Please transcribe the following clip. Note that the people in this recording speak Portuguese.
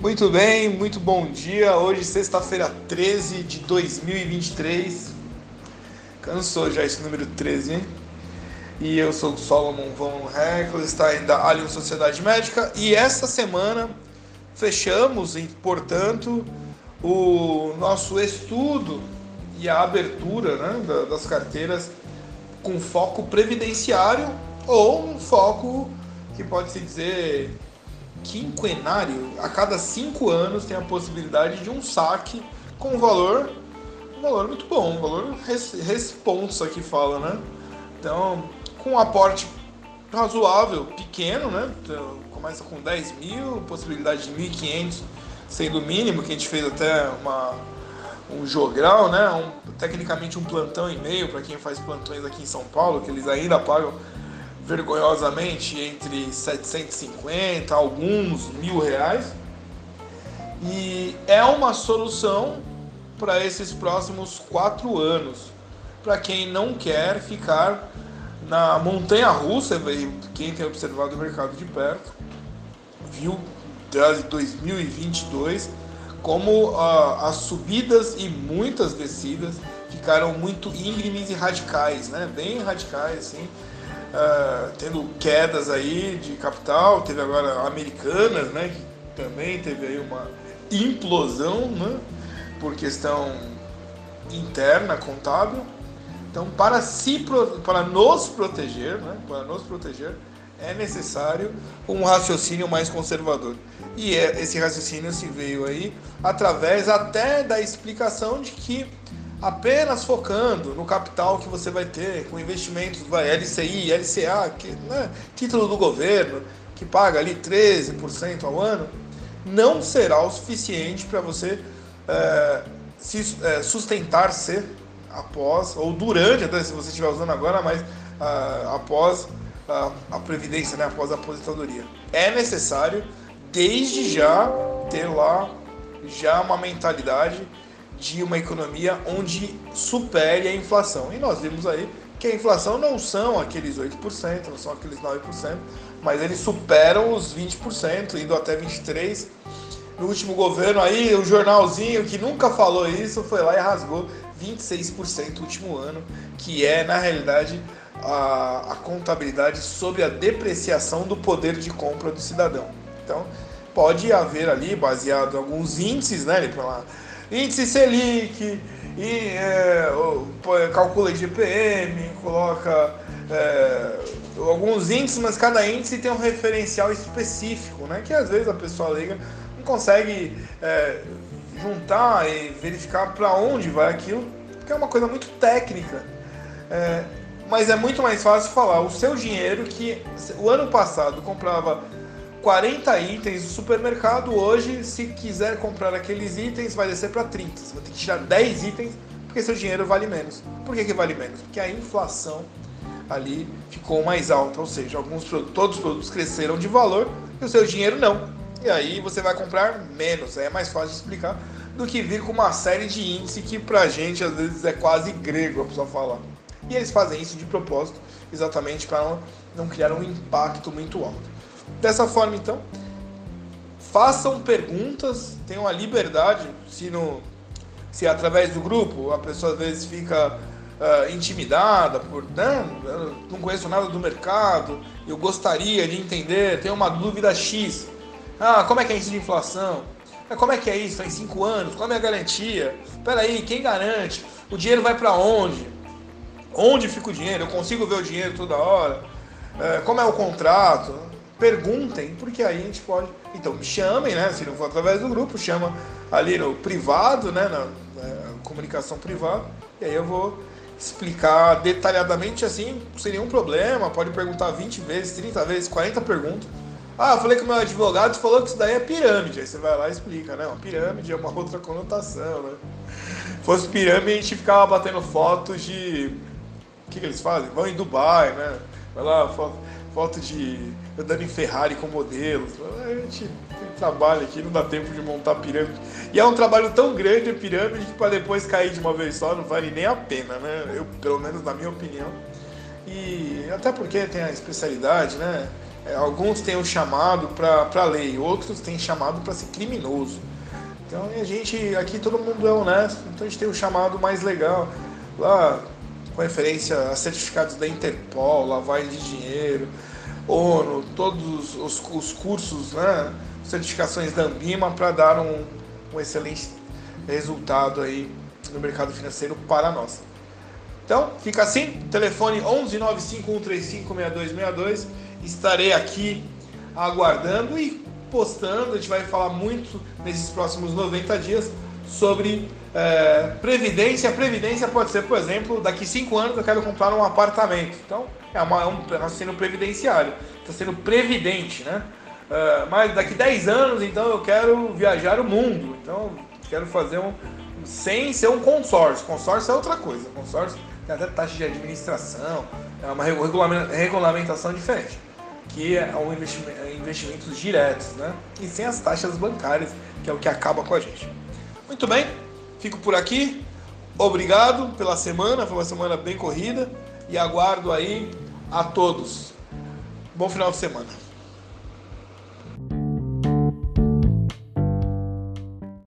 Muito bem, muito bom dia. Hoje, sexta-feira 13 de 2023. Cansou já esse número 13, hein? E eu sou o Solomon Von Heckler, está ainda Alien Sociedade Médica. E essa semana fechamos, portanto, o nosso estudo e a abertura né, das carteiras com foco previdenciário ou um foco que pode se dizer quinquenário. A cada cinco anos tem a possibilidade de um saque com um valor, um valor muito bom, um valor res, responsa que fala, né? Então, com um aporte razoável, pequeno, né? Então, começa com 10 mil, possibilidade de 1.500 sendo o mínimo, que a gente fez até uma um jogral, né? Um, tecnicamente um plantão e meio para quem faz plantões aqui em São Paulo, que eles ainda pagam vergonhosamente entre 750 alguns mil reais. E é uma solução para esses próximos quatro anos. Para quem não quer ficar na montanha russa, quem tem observado o mercado de perto, viu desde 2022 como uh, as subidas e muitas descidas ficaram muito íngremes e radicais, né? Bem radicais, assim, uh, tendo quedas aí de capital, teve agora Americanas, né? Que também teve aí uma implosão, né? Por questão interna, contábil. Então, para, se, para nos proteger, né? Para nos proteger, é necessário um raciocínio mais conservador. E é, esse raciocínio se veio aí através até da explicação de que apenas focando no capital que você vai ter, com investimentos vai LCI, LCA, que, né, título do governo, que paga ali 13% ao ano, não será o suficiente para você é, se, é, sustentar-se após, ou durante, até se você estiver usando agora, mas uh, após a, a previdência, né, após a aposentadoria. É necessário, desde já, ter lá já uma mentalidade de uma economia onde supere a inflação. E nós vimos aí que a inflação não são aqueles 8%, não são aqueles 9%, mas eles superam os 20%, indo até 23%. No último governo aí, o jornalzinho que nunca falou isso foi lá e rasgou 26% no último ano, que é, na realidade, a, a contabilidade sobre a depreciação do poder de compra do cidadão. Então, pode haver ali, baseado em alguns índices, né? Lá, índice Selic, e é, calcula IGPM, coloca é, alguns índices, mas cada índice tem um referencial específico, né? Que às vezes a pessoa leiga não consegue é, juntar e verificar para onde vai aquilo, porque é uma coisa muito técnica. É, mas é muito mais fácil falar o seu dinheiro que o ano passado comprava 40 itens no supermercado, hoje, se quiser comprar aqueles itens, vai descer para 30. Você vai ter que tirar 10 itens porque seu dinheiro vale menos. Por que, que vale menos? Porque a inflação ali ficou mais alta, ou seja, alguns todos os produtos cresceram de valor e o seu dinheiro não. E aí você vai comprar menos. É mais fácil de explicar do que vir com uma série de índices que pra gente às vezes é quase grego a pessoa falar. E eles fazem isso de propósito, exatamente para não criar um impacto muito alto. Dessa forma, então, façam perguntas, tenham a liberdade, se, no, se através do grupo a pessoa às vezes fica uh, intimidada por né, não conheço nada do mercado, eu gostaria de entender, tenho uma dúvida X. Ah, como é que é isso de inflação? Ah, como é que é isso? Em cinco anos? Qual é a garantia? Espera aí, quem garante? O dinheiro vai para onde? Onde fica o dinheiro? Eu consigo ver o dinheiro toda hora? É, como é o contrato? Perguntem, porque aí a gente pode. Então, me chamem, né? Se não for através do grupo, chama ali no privado, né? Na, na comunicação privada, e aí eu vou explicar detalhadamente assim, sem nenhum problema. Pode perguntar 20 vezes, 30 vezes, 40 perguntas. Ah, falei que o meu advogado falou que isso daí é pirâmide. Aí você vai lá e explica, né? Uma pirâmide é uma outra conotação, né? Se fosse pirâmide, a gente ficava batendo fotos de o que, que, eles fazem? Vão em Dubai, né? Vai lá, foto, foto de andando em Ferrari com modelos. A gente trabalha aqui, não dá tempo de montar pirâmide. E é um trabalho tão grande a pirâmide que para depois cair de uma vez só não vale nem a pena, né? Eu, pelo menos na minha opinião. E até porque tem a especialidade, né? é, alguns têm o chamado para lei, outros têm chamado para ser criminoso. Então a gente, aqui todo mundo é honesto, então a gente tem o chamado mais legal, lá com referência a certificados da Interpol, lavagem de dinheiro, ONU, todos os, os cursos, né, certificações da Ambima para dar um, um excelente resultado aí no mercado financeiro para nós. Então, fica assim, telefone 11 95135 6262. Estarei aqui aguardando e postando. A gente vai falar muito nesses próximos 90 dias sobre é, previdência. Previdência pode ser, por exemplo, daqui 5 anos eu quero comprar um apartamento. Então, é, uma, é um raciocínio previdenciário. Está sendo previdente, né? É, mas daqui 10 anos, então, eu quero viajar o mundo. Então, quero fazer um. Sem ser um consórcio. Consórcio é outra coisa. Consórcio tem até taxa de administração, é uma regulamentação diferente, que é um investimento, investimentos diretos, né? E sem as taxas bancárias, que é o que acaba com a gente. Muito bem, fico por aqui. Obrigado pela semana, foi uma semana bem corrida e aguardo aí a todos. Bom final de semana.